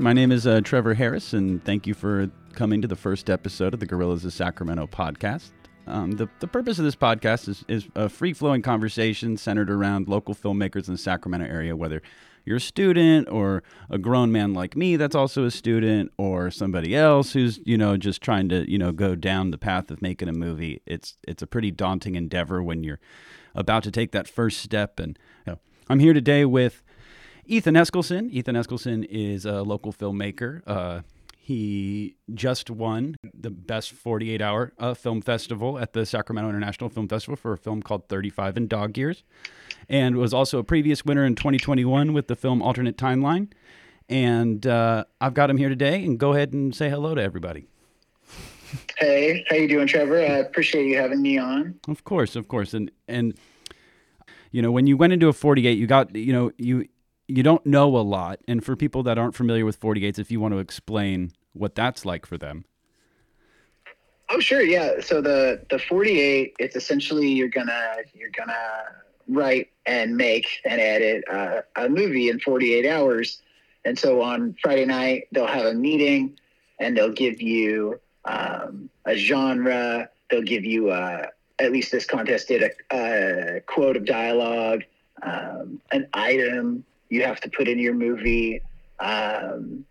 My name is uh, Trevor Harris, and thank you for coming to the first episode of the Guerillas of Sacramento podcast. Um, the, the purpose of this podcast is, is a free flowing conversation centered around local filmmakers in the Sacramento area, whether you're a student or a grown man like me that's also a student or somebody else who's you know just trying to you know go down the path of making a movie. It's it's a pretty daunting endeavor when you're about to take that first step. And you know, i'm here today with ethan eskilson ethan eskilson is a local filmmaker uh, he just won the best 48 hour uh, film festival at the Sacramento International Film Festival for a film called 35 in Dog Years, and was also a previous winner in 2021 with the film Alternate Timeline. And uh, I've got him here today, and go ahead and say hello to everybody. Hey, how you doing, Trevor? I appreciate you having me on. Of course, of course, and and you know when you went into a 48, you got you know you you don't know a lot, and for people that aren't familiar with 48s, if you want to explain what that's like for them. Oh sure, yeah. So the the 48, it's essentially you're gonna you're gonna write and make and edit uh, a movie in 48 hours. And so on Friday night they'll have a meeting and they'll give you um, a genre. They'll give you uh, at least this contest did a, a quote of dialogue, um, an item you have to put in your movie. Um,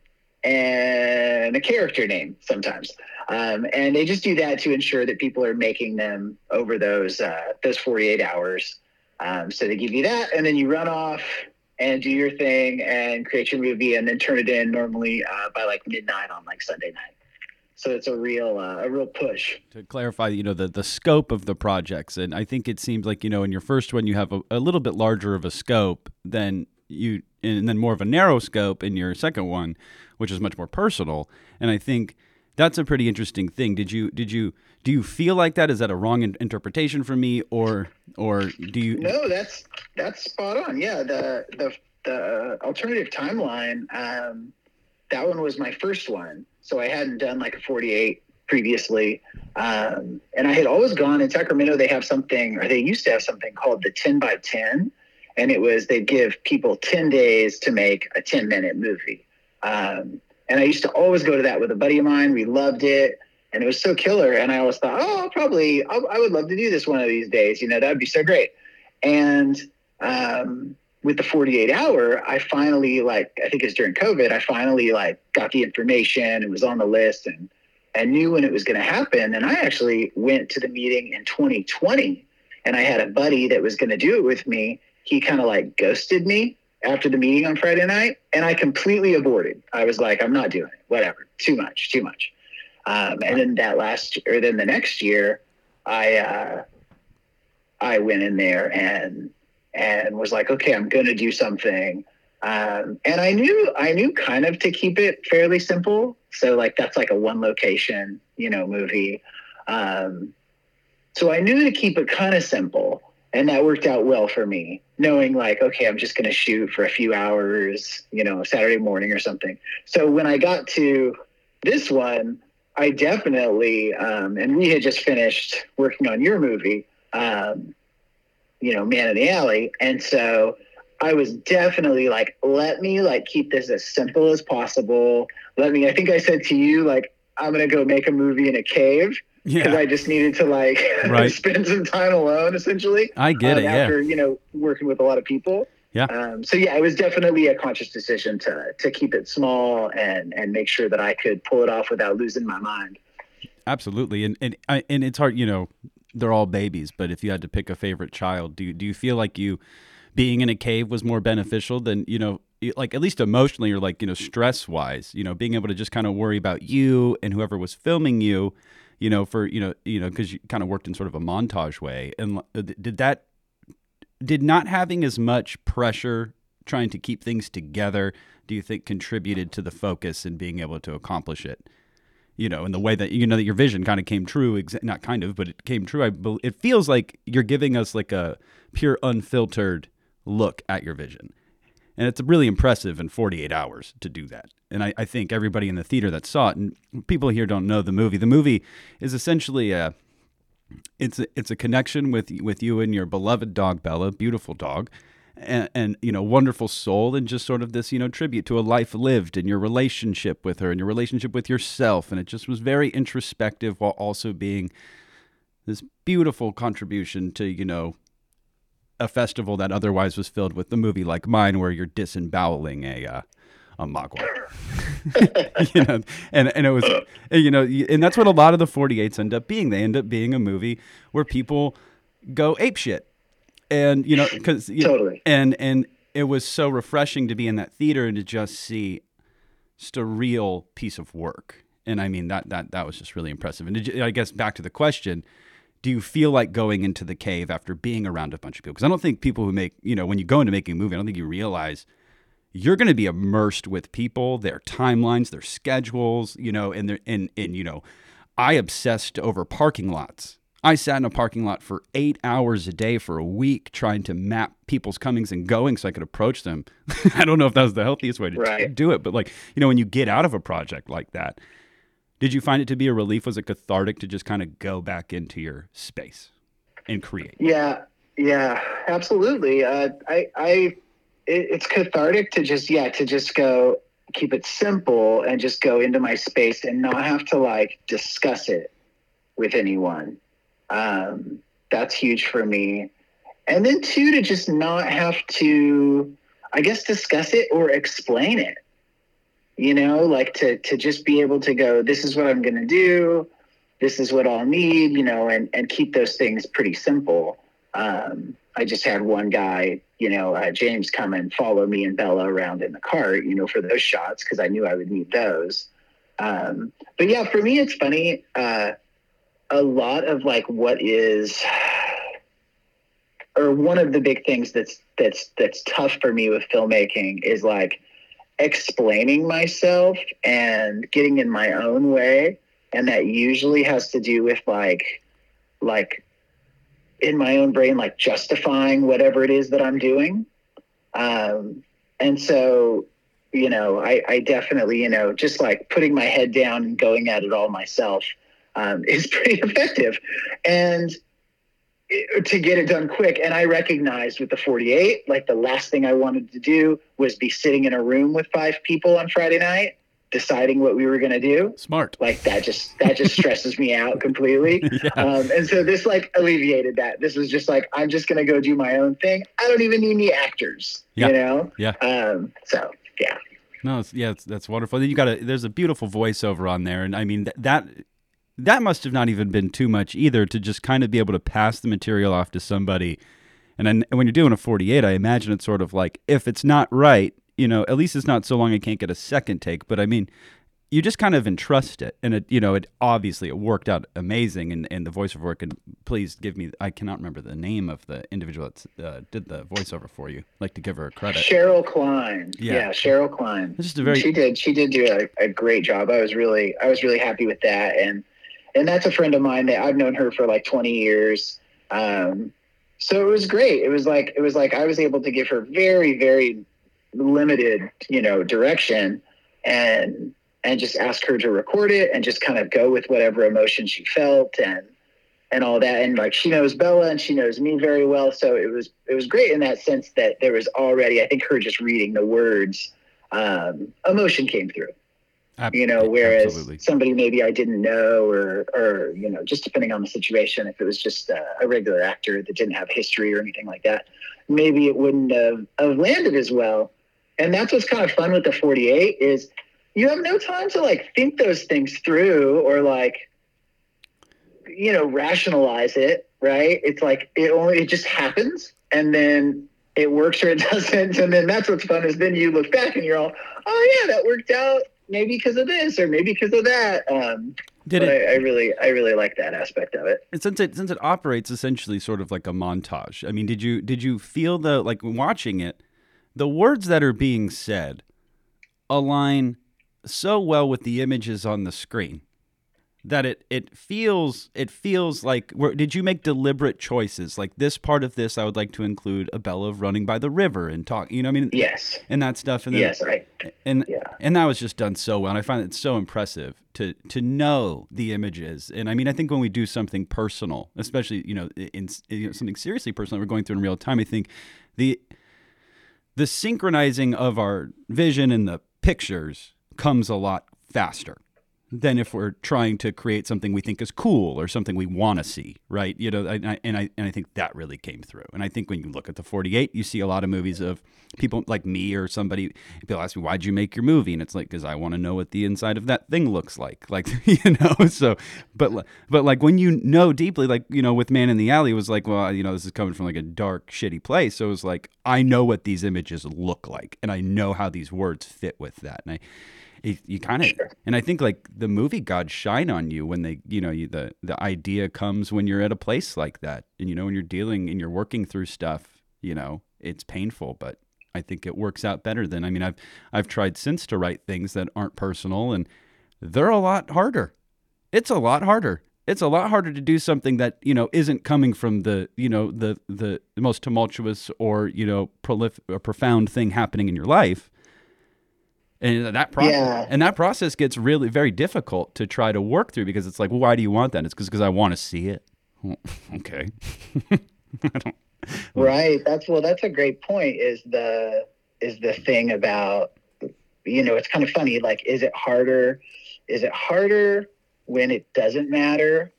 and a character name sometimes. Um, and they just do that to ensure that people are making them over those uh, those 48 hours. Um, so they give you that, and then you run off and do your thing and create your movie, and then turn it in normally uh, by like midnight on like Sunday night. So it's a real uh, a real push. To clarify, you know the the scope of the projects, and I think it seems like you know in your first one you have a, a little bit larger of a scope than you, and then more of a narrow scope in your second one which is much more personal. And I think that's a pretty interesting thing. Did you did you do you feel like that? Is that a wrong in- interpretation for me, or or do you? No, that's that's spot on. Yeah, the the the alternative timeline. Um, that one was my first one, so I hadn't done like a forty eight previously. Um, and I had always gone in Sacramento. They have something, or they used to have something called the ten by ten, and it was they'd give people ten days to make a ten minute movie. Um, and I used to always go to that with a buddy of mine. We loved it. And it was so killer. And I always thought, oh, I'll probably, I'll, I would love to do this one of these days. You know, that would be so great. And um, with the 48 hour, I finally, like, I think it's during COVID, I finally, like, got the information. and was on the list and, and knew when it was going to happen. And I actually went to the meeting in 2020 and I had a buddy that was going to do it with me. He kind of like ghosted me after the meeting on Friday night, and I completely aborted. I was like, I'm not doing it. Whatever. Too much. Too much. Um, and then that last, or then the next year, I uh, I went in there and and was like, okay, I'm to do something. Um, and I knew I knew kind of to keep it fairly simple. So like that's like a one location, you know, movie. Um, so I knew to keep it kind of simple and that worked out well for me knowing like okay i'm just going to shoot for a few hours you know saturday morning or something. So when i got to this one i definitely um, and we had just finished working on your movie um, you know man in the alley. And so i was definitely like let me like keep this as simple as possible. Let me i think i said to you like i'm going to go make a movie in a cave because yeah. I just needed to like right. spend some time alone, essentially. I get um, it. After yeah. you know working with a lot of people. Yeah. Um, so yeah, it was definitely a conscious decision to to keep it small and and make sure that I could pull it off without losing my mind. Absolutely, and and and it's hard. You know, they're all babies, but if you had to pick a favorite child, do you, do you feel like you being in a cave was more beneficial than you know? like at least emotionally or like you know stress wise you know being able to just kind of worry about you and whoever was filming you you know, for you know, you know, because you kind of worked in sort of a montage way. And uh, did that did not having as much pressure trying to keep things together do you think contributed to the focus and being able to accomplish it you know in the way that you know that your vision kind of came true not kind of but it came true I, it feels like you're giving us like a pure unfiltered look at your vision and it's really impressive in 48 hours to do that and I, I, think everybody in the theater that saw it, and people here don't know the movie. The movie is essentially a it's a, it's a connection with with you and your beloved dog Bella, beautiful dog, and, and, you know wonderful soul and just sort of this you know tribute to a life lived and your relationship with her and your relationship with yourself and it just was very introspective while also being this beautiful contribution to you know a festival that otherwise was filled with the movie like mine where you're disemboweling a uh, a mogwai. You know and and it was you know and that's what a lot of the 48s end up being. They end up being a movie where people go ape shit and you know because totally. and and it was so refreshing to be in that theater and to just see just a real piece of work. And i mean that that that was just really impressive. And you, i guess back to the question do you feel like going into the cave after being around a bunch of people because i don't think people who make you know when you go into making a movie i don't think you realize you're going to be immersed with people their timelines their schedules you know and their and and you know i obsessed over parking lots I sat in a parking lot for eight hours a day for a week trying to map people's comings and goings so I could approach them. I don't know if that was the healthiest way to right. do it, but like, you know, when you get out of a project like that, did you find it to be a relief? Was it cathartic to just kind of go back into your space and create? Yeah, yeah, absolutely. Uh, I, I, it, it's cathartic to just, yeah, to just go keep it simple and just go into my space and not have to like discuss it with anyone um, that's huge for me. And then two, to just not have to, I guess, discuss it or explain it. You know, like to to just be able to go, this is what I'm going to do, this is what I'll need, you know, and and keep those things pretty simple. Um, I just had one guy, you know, uh, James, come and follow me and Bella around in the cart, you know, for those shots because I knew I would need those. Um, but yeah, for me, it's funny. Uh, a lot of like what is or one of the big things that's that's that's tough for me with filmmaking is like explaining myself and getting in my own way and that usually has to do with like like in my own brain like justifying whatever it is that i'm doing um and so you know i i definitely you know just like putting my head down and going at it all myself um, is pretty effective. And to get it done quick. And I recognized with the 48, like the last thing I wanted to do was be sitting in a room with five people on Friday night deciding what we were going to do. Smart. Like that just that just stresses me out completely. Yeah. Um, and so this like alleviated that. This was just like I'm just going to go do my own thing. I don't even need any actors. Yeah. You know. Yeah. Um, so yeah. No, it's, yeah, it's, that's wonderful. Then you got a there's a beautiful voiceover on there, and I mean th- that that must have not even been too much either to just kind of be able to pass the material off to somebody. And then when you're doing a 48, I imagine it's sort of like if it's not right, you know, at least it's not so long I can't get a second take. But I mean, you just kind of entrust it, and it, you know, it obviously it worked out amazing, and, and the voiceover work. And please give me, I cannot remember the name of the individual that uh, did the voiceover for you. I'd like to give her credit. Cheryl Klein. Yeah, yeah Cheryl Klein. just a very. She did. She did do a, a great job. I was really, I was really happy with that, and and that's a friend of mine that I've known her for like 20 years. Um, so it was great. It was like it was like I was able to give her very very limited, you know, direction and and just ask her to record it and just kind of go with whatever emotion she felt and and all that and like she knows Bella and she knows me very well so it was it was great in that sense that there was already I think her just reading the words um, emotion came through you know whereas Absolutely. somebody maybe i didn't know or or you know just depending on the situation if it was just a, a regular actor that didn't have history or anything like that maybe it wouldn't have, have landed as well. And that's what's kind of fun with the 48 is you have no time to like think those things through or like you know rationalize it right? It's like it only it just happens and then it works or it doesn't. And then that's what's fun is then you look back and you're all oh yeah that worked out maybe because of this or maybe because of that. Um, Did it, I, I, really, I really like that aspect of it. And since it since it operates essentially sort of like a montage. I mean, did you did you feel the like watching it, the words that are being said align so well with the images on the screen? That it it feels it feels like where, did you make deliberate choices? Like this part of this I would like to include a Bella of running by the river and talk you know I mean? Yes. And that stuff and then, yes right. and yeah. and that was just done so well and I find it so impressive to to know the images. And I mean I think when we do something personal especially you know in, in something seriously personal we're going through in real time I think the the synchronizing of our vision and the pictures comes a lot faster than if we're trying to create something we think is cool or something we want to see, right? You know, and I, and I and I think that really came through. And I think when you look at the 48, you see a lot of movies of people like me or somebody. People ask me, "Why'd you make your movie?" And it's like, because I want to know what the inside of that thing looks like, like you know. So, but but like when you know deeply, like you know, with Man in the Alley, it was like, well, you know, this is coming from like a dark, shitty place. So it was like, I know what these images look like, and I know how these words fit with that, and I you, kind of sure. and i think like the movie god shine on you when they you know you, the the idea comes when you're at a place like that and you know when you're dealing and you're working through stuff you know it's painful but i think it works out better than i mean i've i've tried since to write things that aren't personal and they're a lot harder it's a lot harder it's a lot harder to do something that you know isn't coming from the you know the the most tumultuous or you know prolif- or profound thing happening in your life and that process yeah. and that process gets really very difficult to try to work through because it's like well why do you want that? It's because i want to see it. Well, okay. Right. That's well that's a great point is the is the thing about you know it's kind of funny like is it harder is it harder when it doesn't matter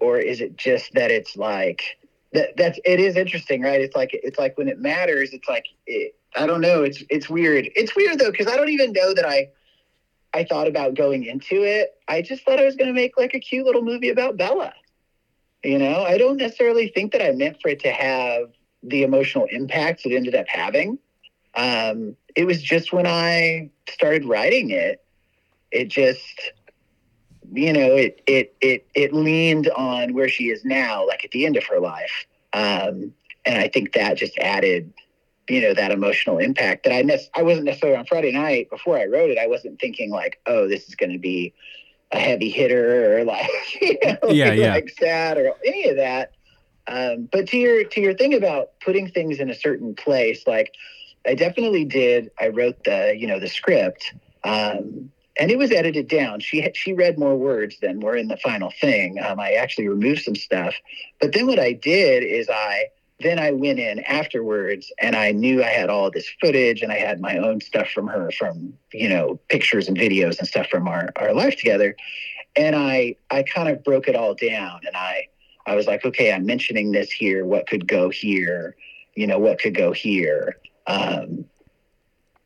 or is it just that it's like that that's it is interesting right? It's like it's like when it matters it's like it, I don't know. It's it's weird. It's weird though because I don't even know that I I thought about going into it. I just thought I was going to make like a cute little movie about Bella. You know, I don't necessarily think that I meant for it to have the emotional impact it ended up having. Um, it was just when I started writing it, it just, you know, it it it it leaned on where she is now, like at the end of her life, um, and I think that just added you know that emotional impact that I ne- I wasn't necessarily on Friday night before I wrote it. I wasn't thinking like, oh, this is going to be a heavy hitter or like you know, yeah, yeah. like sad or any of that. Um, but to your to your thing about putting things in a certain place, like I definitely did. I wrote the you know the script, um, and it was edited down. She she read more words than were in the final thing. Um, I actually removed some stuff, but then what I did is I then I went in afterwards and I knew I had all this footage and I had my own stuff from her from, you know, pictures and videos and stuff from our, our life together. And I I kind of broke it all down and I I was like, okay, I'm mentioning this here. What could go here? You know, what could go here? Um,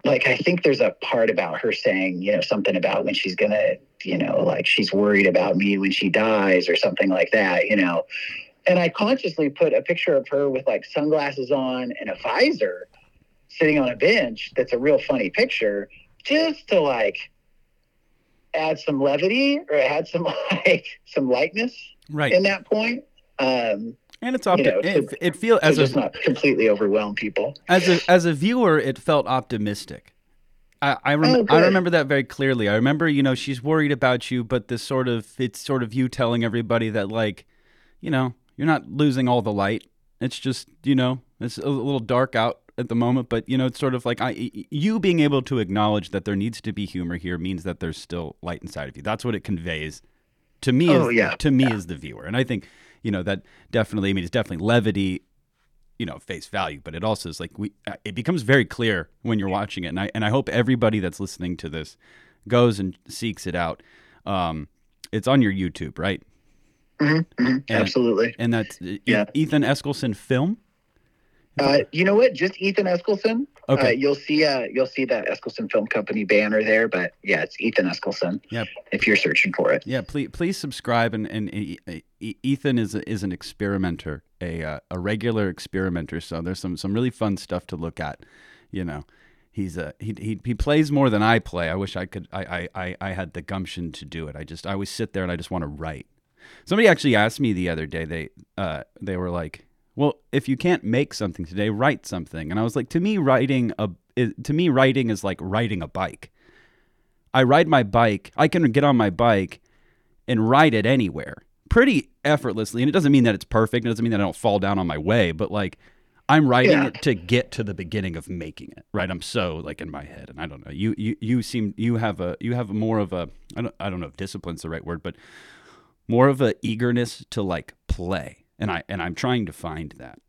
like I think there's a part about her saying, you know, something about when she's gonna, you know, like she's worried about me when she dies or something like that, you know and I consciously put a picture of her with like sunglasses on and a visor sitting on a bench that's a real funny picture just to like add some levity or add some like some lightness right. in that point. Um and it's opti- you know, it, it feels as a not completely overwhelm people. As a as a viewer it felt optimistic. I I, rem- oh, I remember that very clearly. I remember, you know, she's worried about you, but this sort of it's sort of you telling everybody that like, you know, you're not losing all the light. It's just, you know, it's a little dark out at the moment, but you know, it's sort of like I, you being able to acknowledge that there needs to be humor here means that there's still light inside of you. That's what it conveys to me. Oh, as, yeah. To me, yeah. as the viewer, and I think you know that definitely. I mean, it's definitely levity, you know, face value, but it also is like we. Uh, it becomes very clear when you're watching it, and I and I hope everybody that's listening to this goes and seeks it out. Um, it's on your YouTube, right? Mm-hmm, mm-hmm, and, absolutely. And that's yeah. Ethan Eskilson film. Uh, you know what? Just Ethan Eskilson. Uh, okay. Uh, you'll see. Uh, you'll see that Eskilson Film Company banner there, but yeah, it's Ethan Eskilson. Yep. If you're searching for it. Yeah. Please, please subscribe. And, and Ethan is is an experimenter, a uh, a regular experimenter. So there's some some really fun stuff to look at. You know, he's a he, he he plays more than I play. I wish I could. I I I had the gumption to do it. I just I always sit there and I just want to write. Somebody actually asked me the other day. They uh, they were like, "Well, if you can't make something today, write something." And I was like, "To me, writing a to me writing is like riding a bike. I ride my bike. I can get on my bike and ride it anywhere pretty effortlessly. And it doesn't mean that it's perfect. It doesn't mean that I don't fall down on my way. But like." I'm writing yeah. it to get to the beginning of making it. Right. I'm so like in my head, and I don't know. You you you seem you have a you have more of a I don't I don't know if discipline's the right word, but more of a eagerness to like play and i and i'm trying to find that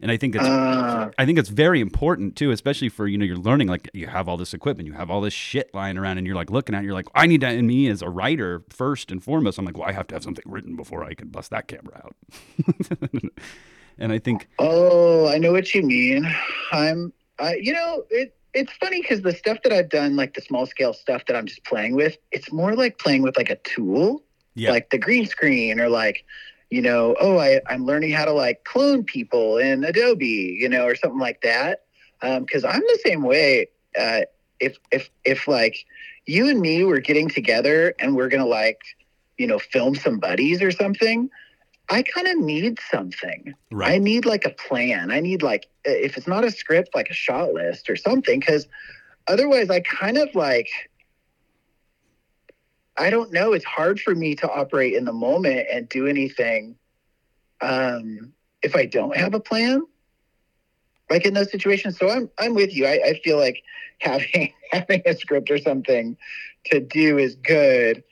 and I think that's Uh, I think it's very important too, especially for you know you're learning like you have all this equipment, you have all this shit lying around, and you're like looking at, it, you're like I need that in me as a writer first and foremost. I'm like, well, I have to have something written before I can bust that camera out. and I think oh, I know what you mean. I'm, I, you know, it. It's funny because the stuff that I've done, like the small scale stuff that I'm just playing with, it's more like playing with like a tool, Yeah. like the green screen, or like, you know, oh, I, I'm learning how to like clone people in Adobe, you know, or something like that. Because I'm the same way. Uh, if if if like you and me were getting together and we're gonna like, you know, film some buddies or something, I kind of need something. Right. I need like a plan. I need like if it's not a script, like a shot list or something, because otherwise I kind of like I don't know. It's hard for me to operate in the moment and do anything um, if I don't have a plan. Like in those situations. So I'm I'm with you. I, I feel like having having a script or something to do is good.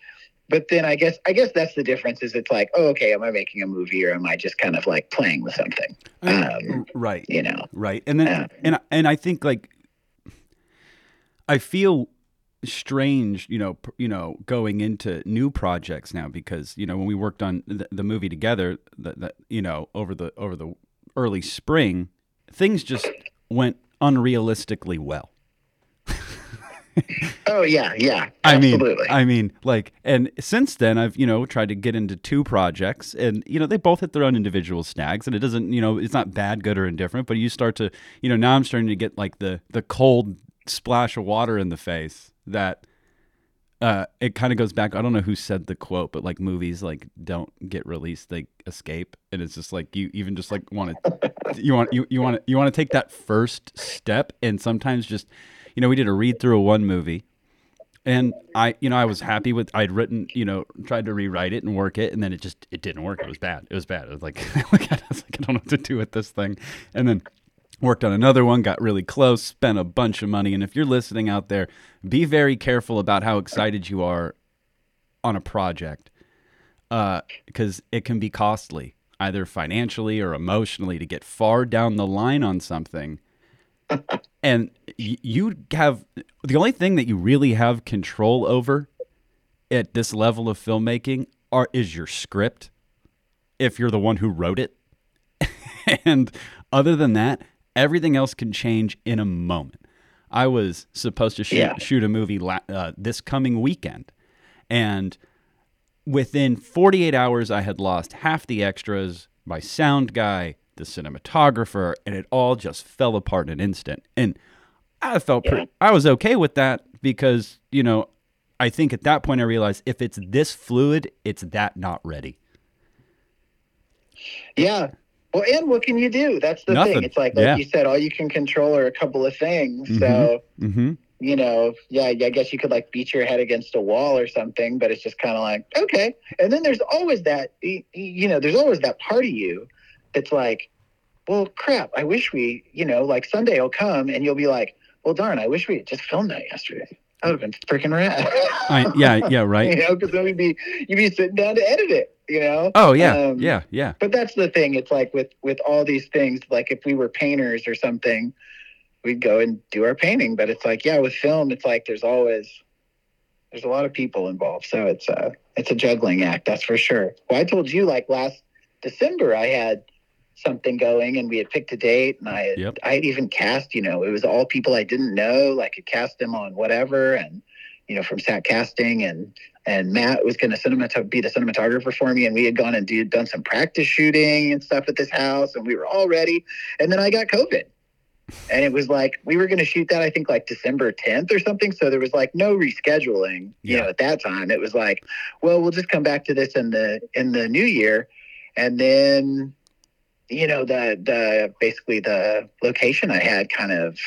But then I guess I guess that's the difference. Is it's like, oh, okay, am I making a movie or am I just kind of like playing with something? Um, right, you know. right, and then Yeah. and and I think like I feel strange, you know, pr- you know, going into new projects now because you know when we worked on the, the movie together, that you know over the over the early spring, things just went unrealistically well. Oh yeah, yeah. I mean, I mean, like, and since then, I've you know tried to get into two projects, and you know they both hit their own individual snags, and it doesn't, you know, it's not bad, good, or indifferent, but you start to, you know, now I'm starting to get like the the cold splash of water in the face that. Uh, it kind of goes back. I don't know who said the quote, but like movies, like don't get released, they escape, and it's just like you even just like want to, you want you you want you want to take that first step, and sometimes just, you know, we did a read through of one movie, and I, you know, I was happy with. I'd written, you know, tried to rewrite it and work it, and then it just it didn't work. It was bad. It was bad. It was like, like I was like, I don't know what to do with this thing. And then worked on another one, got really close, spent a bunch of money. And if you're listening out there, be very careful about how excited you are on a project, uh, because it can be costly, either financially or emotionally, to get far down the line on something and y- you have the only thing that you really have control over at this level of filmmaking are is your script if you're the one who wrote it and other than that everything else can change in a moment i was supposed to shoot, Yeah. shoot a movie la- uh, this coming weekend and within 48 hours i had lost half the extras my sound guy the cinematographer and it all just fell apart in an instant and i felt pretty, i was okay with that because you know i think at that point i realized if it's this fluid it's that not ready yeah. Well, and what can you do? That's the Nothing. thing. It's like, like Yeah. you said, all you can control are a couple of things. Mhm. So mm-hmm you know, yeah, I guess you could like beat your head against a wall or something, but it's just kind of like, okay. And then there's always that, you know, there's always that part of you that's like, well, crap, I wish we, you know, like Sunday will come and you'll be like, well, darn, I wish we had just filmed that yesterday. That would have been freaking rad. I, yeah yeah right you know, because then we'd be, you'd be sitting down to edit it, you know? oh yeah. Um, yeah yeah. but that's the thing. It's like with with all these things like if we were painters or something we'd go and do our painting. But it's like yeah with film it's like there's always there's a lot of people involved. So it's a it's a juggling act that's for sure. Well i told you like last december i had something going and we had picked a date and i had, Yep. i had even cast you know it was all people i didn't know. Like could cast them on whatever and you know from sat casting and and Matt was going to cinemat- be the cinematographer for me, and we had gone and do, done some practice shooting and stuff at this house, and we were all ready. And then I got COVID, and it was like we were going to shoot that I think like December 10th or something. So there was like no rescheduling, you Yeah. know, at that time. It was like, well, we'll just come back to this in the in the new year, and then you know the the basically the location I had kind of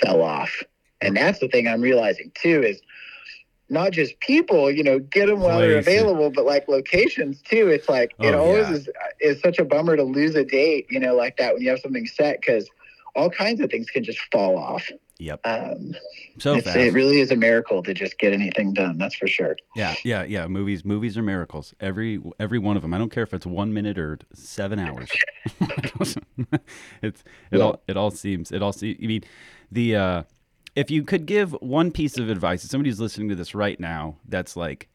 fell off, and that's the thing I'm realizing too is not just people, you know, get them while they're available, but like locations too. It's like it Oh, always yeah. is is such a bummer to lose a date, you know, like that when you have something set because all kinds of things can just fall off. Yep. Um, So it really is a miracle to just get anything done. That's for sure. Yeah, yeah, yeah. Movies, movies are miracles. Every every one of them. I don't care if it's one minute or seven hours. it's it Yeah. all it all seems it all see. I mean, the uh, if you could give one piece of advice to somebody who's listening to this right now, that's like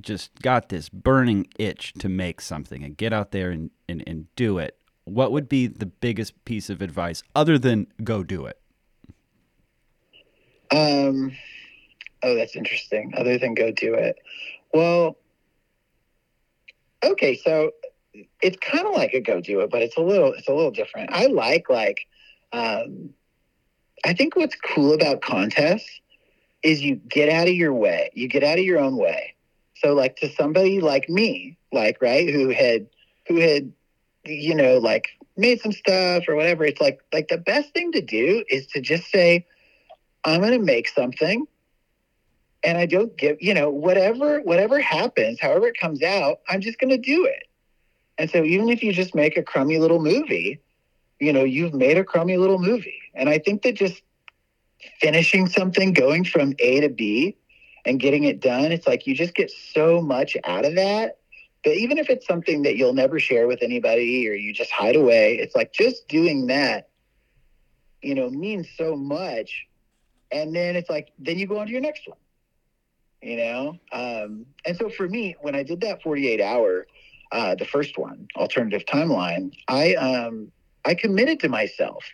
just got this burning itch to make something and get out there and and, and do it. What would be the biggest piece of advice other than go do it? Um, oh, that's interesting. Other than go do it. Well, okay, so it's kind of like a go do it, but it's a little it's a little different. I like like um, I think what's cool about contests is you get out of your way. You get out of your own way. So like to somebody like me, like right, who had who had you know like made some stuff or whatever, it's like like the best thing to do is to just say I'm going to make something and I don't give, you know, whatever whatever happens, however it comes out, I'm just going to do it. And so even if you just make a crummy little movie, you know, you've made a crummy little movie. And I think that just finishing something, going from A to B and getting it done, it's like you just get so much out of that. But even if it's something that you'll never share with anybody or you just hide away, it's like just doing that, you know, means so much and then it's like then you go on to your next one you know um, and so for me when i did that 48 hour uh, the first one alternative timeline i um, i committed to myself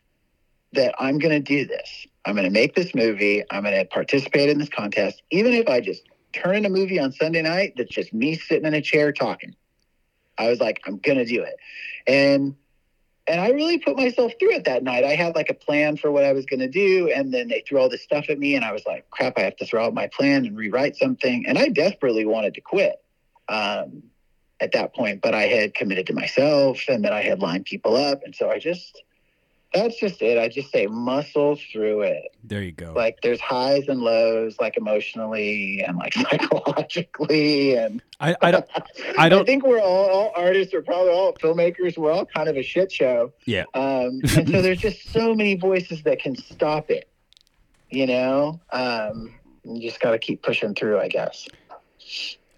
that i'm going to do this i'm going to make this movie i'm going to participate in this contest even if i just turn in a movie on sunday night that's just me sitting in a chair talking i was like i'm going to do it and and I really put myself through it that night. I had like a plan for what I was going to do, and then they threw all this stuff at me, and I was like, "Crap! I have to throw out my plan and rewrite something." And I desperately wanted to quit um, at that point, but I had committed to myself, and then I had lined people up, and so I just that's just it. I just say muscle through it. There you go. Like there's highs and lows, like emotionally and like psychologically, and I, I don't. I don't- I think we're all, all artists, or probably all filmmakers. We're all kind of a shit show. Yeah. Um, and so there's just so many voices that can stop it. You know, um, you just got to keep pushing through, I guess.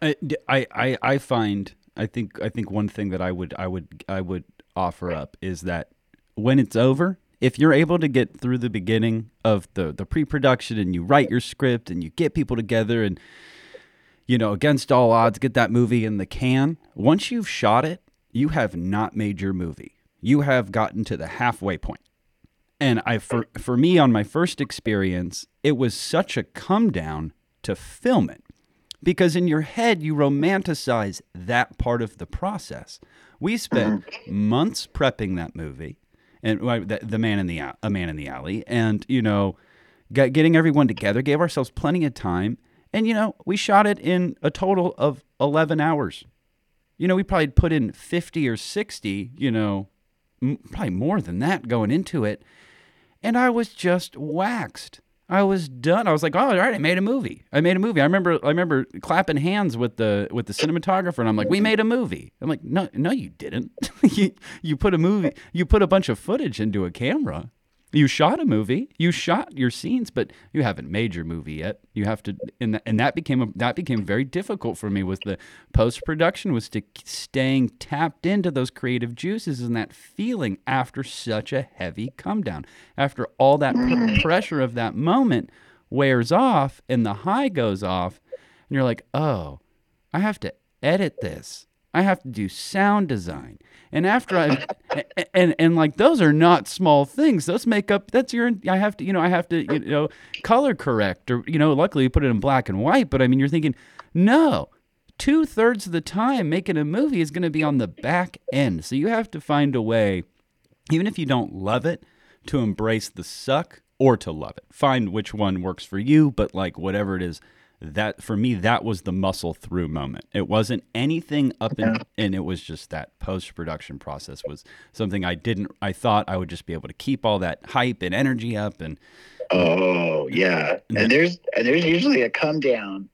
I, I, I I find I think I think one thing that I would I would I would offer up is that when it's over, if you're able to get through the beginning of the the pre-production and you write your script and you get people together and you know against all odds get that movie in the can, once you've shot it, you have not made your movie. You have gotten to the halfway point. And I for for me on my first experience, it was such a come down to film it because in your head you romanticize that part of the process. We spent mm-hmm. months prepping that movie, and the, the man in the a man in the alley, and you know, getting everyone together, gave ourselves plenty of time, and you know, we shot it in a total of eleven hours. You know, we probably put in fifty or sixty, you know, m- probably more than that going into it, and I was just waxed. I was done. I was like, "Oh, all right, I made a movie. I made a movie." I remember, I remember clapping hands with the with the cinematographer, and I'm like, "We made a movie." I'm like, "No, no, you didn't. you you put a movie, you put a bunch of footage into a camera. You shot a movie. You shot your scenes, but you haven't made your movie yet. You have to, and that, and that became a, that became very difficult for me. With the post production, was to staying tapped into those creative juices and that feeling after such a heavy come down, after all that pr- mm. pressure of that moment wears off and the high goes off, and you're like, oh, I have to edit this. I have to do sound design. And after I and, and and like those are not small things. Those make up that's your I have to, you know, I have to, you know, color correct or you know, luckily you put it in black and white, but I mean you're thinking, no. Two thirds of the time making a movie is gonna be on the back end. So you have to find a way, even if you don't love it, to embrace the suck or to love it. Find which one works for you, but like whatever it is, that for me that was the muscle through moment it wasn't anything up in and it was just that post production process was something i didn't i thought i would just be able to keep all that hype and energy up and Oh yeah, and there's and there's usually a come down,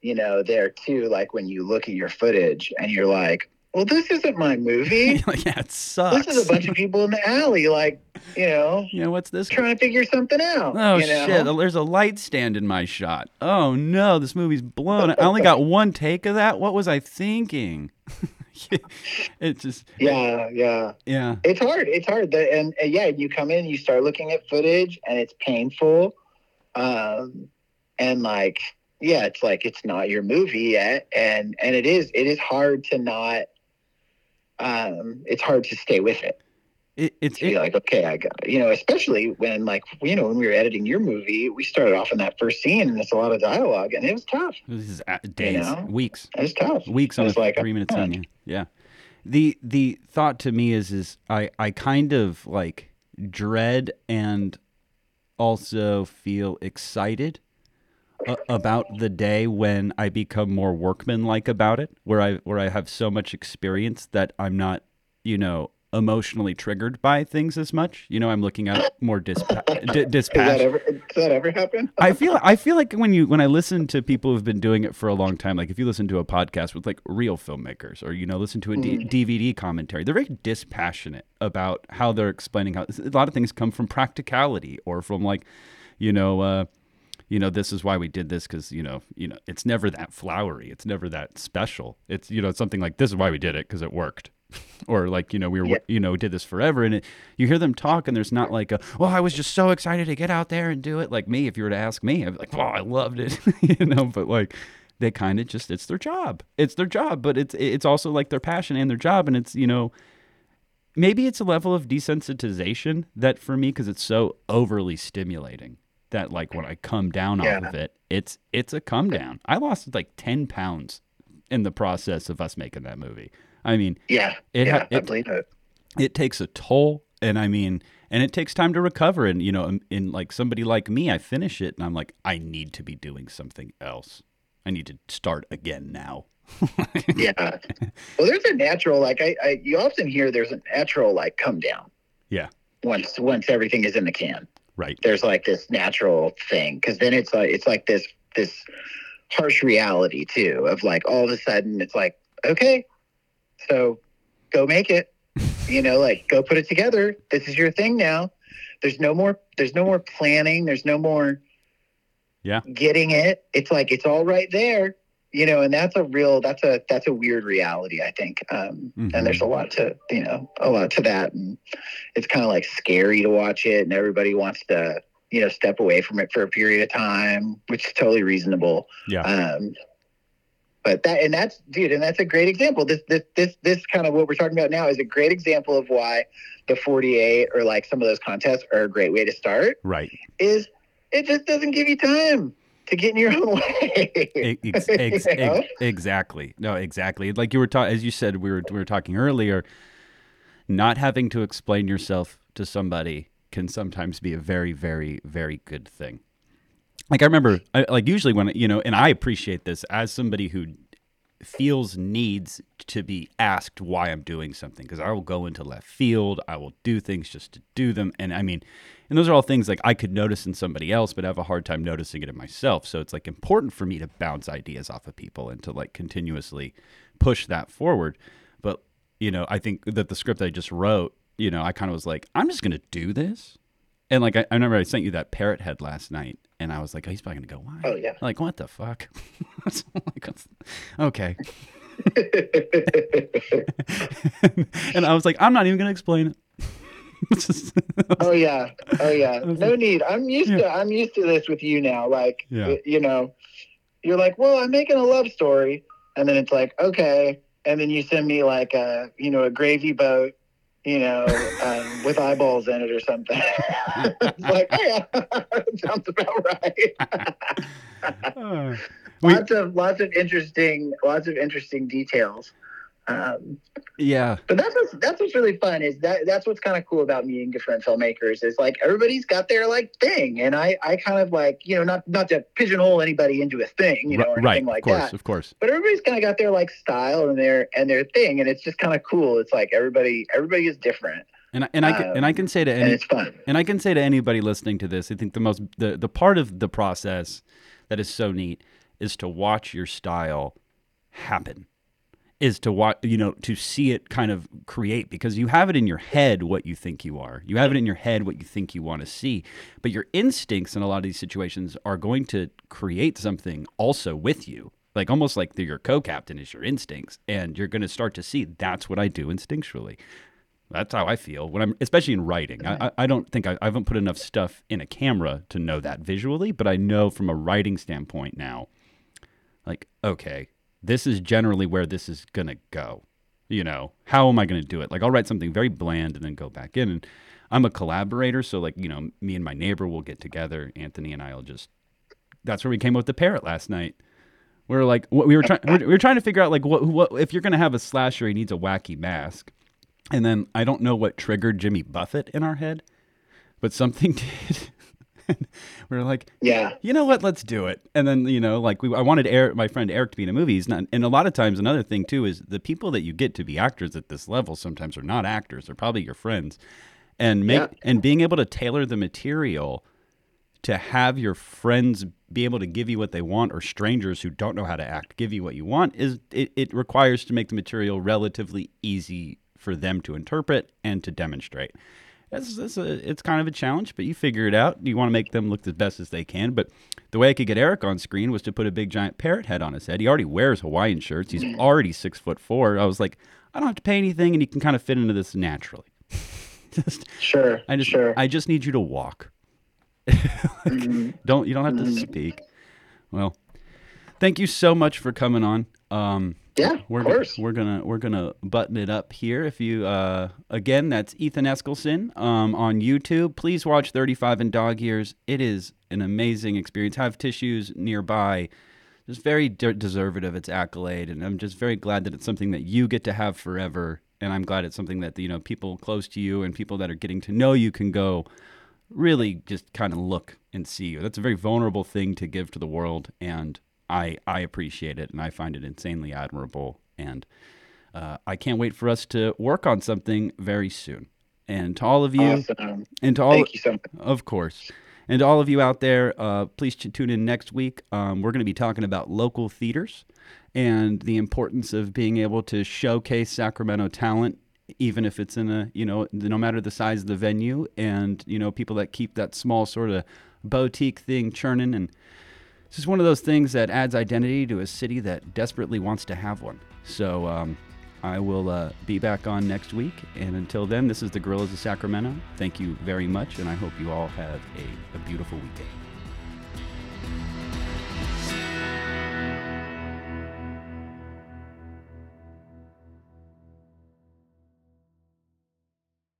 you know, there too. Like when you look at your footage and you're like, well, this isn't my movie. like, yeah, it sucks. This is a bunch of people in the alley, like, you know, you know what's this? trying to figure something out. Oh you know? shit! There's a light stand in my shot. Oh no, this movie's blown. I only got one take of that. What was I thinking? it just Yeah, yeah. yeah. It's hard. It's hard. The, and, and yeah, you come in, you start looking at footage, and it's painful. Um, and like, yeah, it's like it's not your movie yet, and and it is. It is hard to not. Um, it's hard to stay with it. It, it's To be it, like, okay, I got it. You know, especially when like you know when we were editing your movie, we started off in that first scene, and it's a lot of dialogue, and it was tough. this is days, know? weeks. It was tough. weeks on a like, three minute oh, scene. Yeah. yeah. The the thought to me is is I I kind of like dread and also feel excited a- about the day when I become more workmanlike about it, where I where I have so much experience that I'm not, you know, emotionally triggered by things as much. You know, I'm looking at more dispa- d- Does that dispassion. ever? Does that ever happen? I feel I feel like when you when I listen to people who've been doing it for a long time, like if you listen to a podcast with like real filmmakers, or you know listen to a D- DVD commentary, they're very dispassionate about how they're explaining how a lot of things come from practicality or from like, you know, uh, you know this is why we did this because you know you know it's never that flowery, it's never that special. It's you know it's something like this is why we did it because it worked. Or like you know we were Yeah. you know did this forever and it, you hear them talk and there's not like a well I was just so excited to get out there and do it like me if you were to ask me I'd be like oh I loved it you know but like they kind of just it's their job it's their job but it's it's also like their passion and their job and it's you know maybe it's a level of desensitization that for me because it's so overly stimulating that like when I come down Yeah. off of it it's it's a come down I lost like 10 pounds in the process of us making that movie I mean Yeah, It yeah, ha- I it- believe it. it takes a toll and i mean and it takes time to recover and you know um, in, in like somebody like me i finish it and i'm like i need to be doing something else i need to start again now yeah. Well, there's a natural like I, I you often hear there's a natural like come down. Yeah. Once once everything is in the can, right there's like this natural thing because then it's like it's like this this harsh reality too of like all of a sudden it's like okay, so go make it. you know, like go put it together. This is your thing now. There's no more. There's no more planning. There's no more. Yeah. Getting it. It's like it's all right there you know and that's a real that's a that's a weird reality i think. Um Mhm. and there's a lot to you know a lot to that. And it's kind of like scary to watch it and everybody wants to you know step away from it for a period of time which is totally reasonable. Yeah. Um but that and that's dude and that's a great example. This this this this kind of what we're talking about now is a great example of why the 48 or like some of those contests are a great way to start right. is it just doesn't give you time to get in your own way. Ex- ex- You know? ex- exactly. No exactly. Like you were talking as you said we were we were talking earlier not having to explain yourself to somebody can sometimes be a very very very good thing. Like i remember I, like usually when you know and i appreciate this as somebody who feels needs to be asked why i'm doing something because i will go into left field i will do things just to do them and i mean and those are all things like i could notice in somebody else but I have a hard time noticing it in myself so it's like important for me to bounce ideas off of people and to like continuously push that forward but you know i think that the script i just wrote you know i kind of was like i'm just gonna do this and like I, I remember i sent you that parrot head last night and i was like oh, he's probably gonna go why oh yeah. Like what the fuck? Like, okay. And i was like i'm not even gonna explain it. Just- oh yeah. Oh yeah. No need. I'm used to i'm used to this with you now. Like Yeah. you know you're like well i'm making a love story. And then it's like okay. And then you send me like a you know a gravy boat you know um, with eyeballs in it or something. It's like oh yeah sounds about right. Uh, we- lots of lots of interesting lots of interesting details um, yeah But that's what's that's what's really fun is that that's what's kind of cool about meeting different filmmakers is like everybody's got their like thing, and I I kind of like you know not not to pigeonhole anybody into a thing you know or right anything like that. of course that, of course but everybody's kind of got their like style and their and their thing, and it's just kind of cool. It's like everybody everybody is different, and I, and I can, and I can say to and any it's fun. and I can say to anybody listening to this, I think the most the, the part of the process that is so neat is to watch your style happen. Is to watch, you know, to see it kind of create because you have it in your head what you think you are. You have it in your head what you think you want to see. But your instincts in a lot of these situations are going to create something also with you. Like almost like the, your co captain is your instincts. And you're going to start to see that's what I do instinctually. That's how I feel when I'm, especially in writing. I, I don't think I, I haven't put enough stuff in a camera to know that visually, but I know from a writing standpoint now, like, okay, this is generally where this is going to go. You know, how am I going to do it? Like, I'll write something very bland and then go back in. And I'm a collaborator. So, like, you know, me and my neighbor will get together. Anthony and I will just, that's where we came up with the parrot last night. We were like, we were trying, we were trying to figure out, like, what, what, if you're going to have a slasher, he needs a wacky mask. And then I don't know what triggered Jimmy Buffett in our head, but something did. we are like, yeah, you know what? Let's do it. And then you know, like we, I wanted Eric, my friend Eric, to be in a movie. Not, and a lot of times, another thing too is the people that you get to be actors at this level sometimes are not actors. They're probably your friends, and make yeah. and being able to tailor the material to have your friends be able to give you what they want or strangers who don't know how to act give you what you want is it, it requires to make the material relatively easy for them to interpret and to demonstrate a, it's kind of a challenge, but you figure it out. You want to make them look the best as they can. But the way I could get Eric on screen was to put a big giant parrot head on his head. He already wears Hawaiian shirts. He's already six foot four. I was like, I don't have to pay anything, and he can kind of fit into this naturally. just, sure. I just, sure. I just need you to walk. like, mm-hmm. Don't you don't have to mm-hmm. speak. Well, thank you so much for coming on. Um, yeah, we're of course. Gonna, we're gonna we're gonna button it up here. If you uh, again, that's Ethan Eskilson um, on YouTube. Please watch 35 in Dog Years. It is an amazing experience. Have tissues nearby. Just very de- deserved of its accolade, and I'm just very glad that it's something that you get to have forever. And I'm glad it's something that you know people close to you and people that are getting to know you can go really just kind of look and see you. That's a very vulnerable thing to give to the world, and I I appreciate it and I find it insanely admirable and uh, I can't wait for us to work on something very soon. And to all of you, awesome. and to all, thank you so much. Of course, and to all of you out there, uh, please tune in next week. Um, we're going to be talking about local theaters and the importance of being able to showcase Sacramento talent, even if it's in a you know no matter the size of the venue, and you know people that keep that small sort of boutique thing churning and this is one of those things that adds identity to a city that desperately wants to have one. So um, I will uh, be back on next week. And until then, this is the Guerillas of Sacramento. Thank you very much, and I hope you all have a, a beautiful weekend.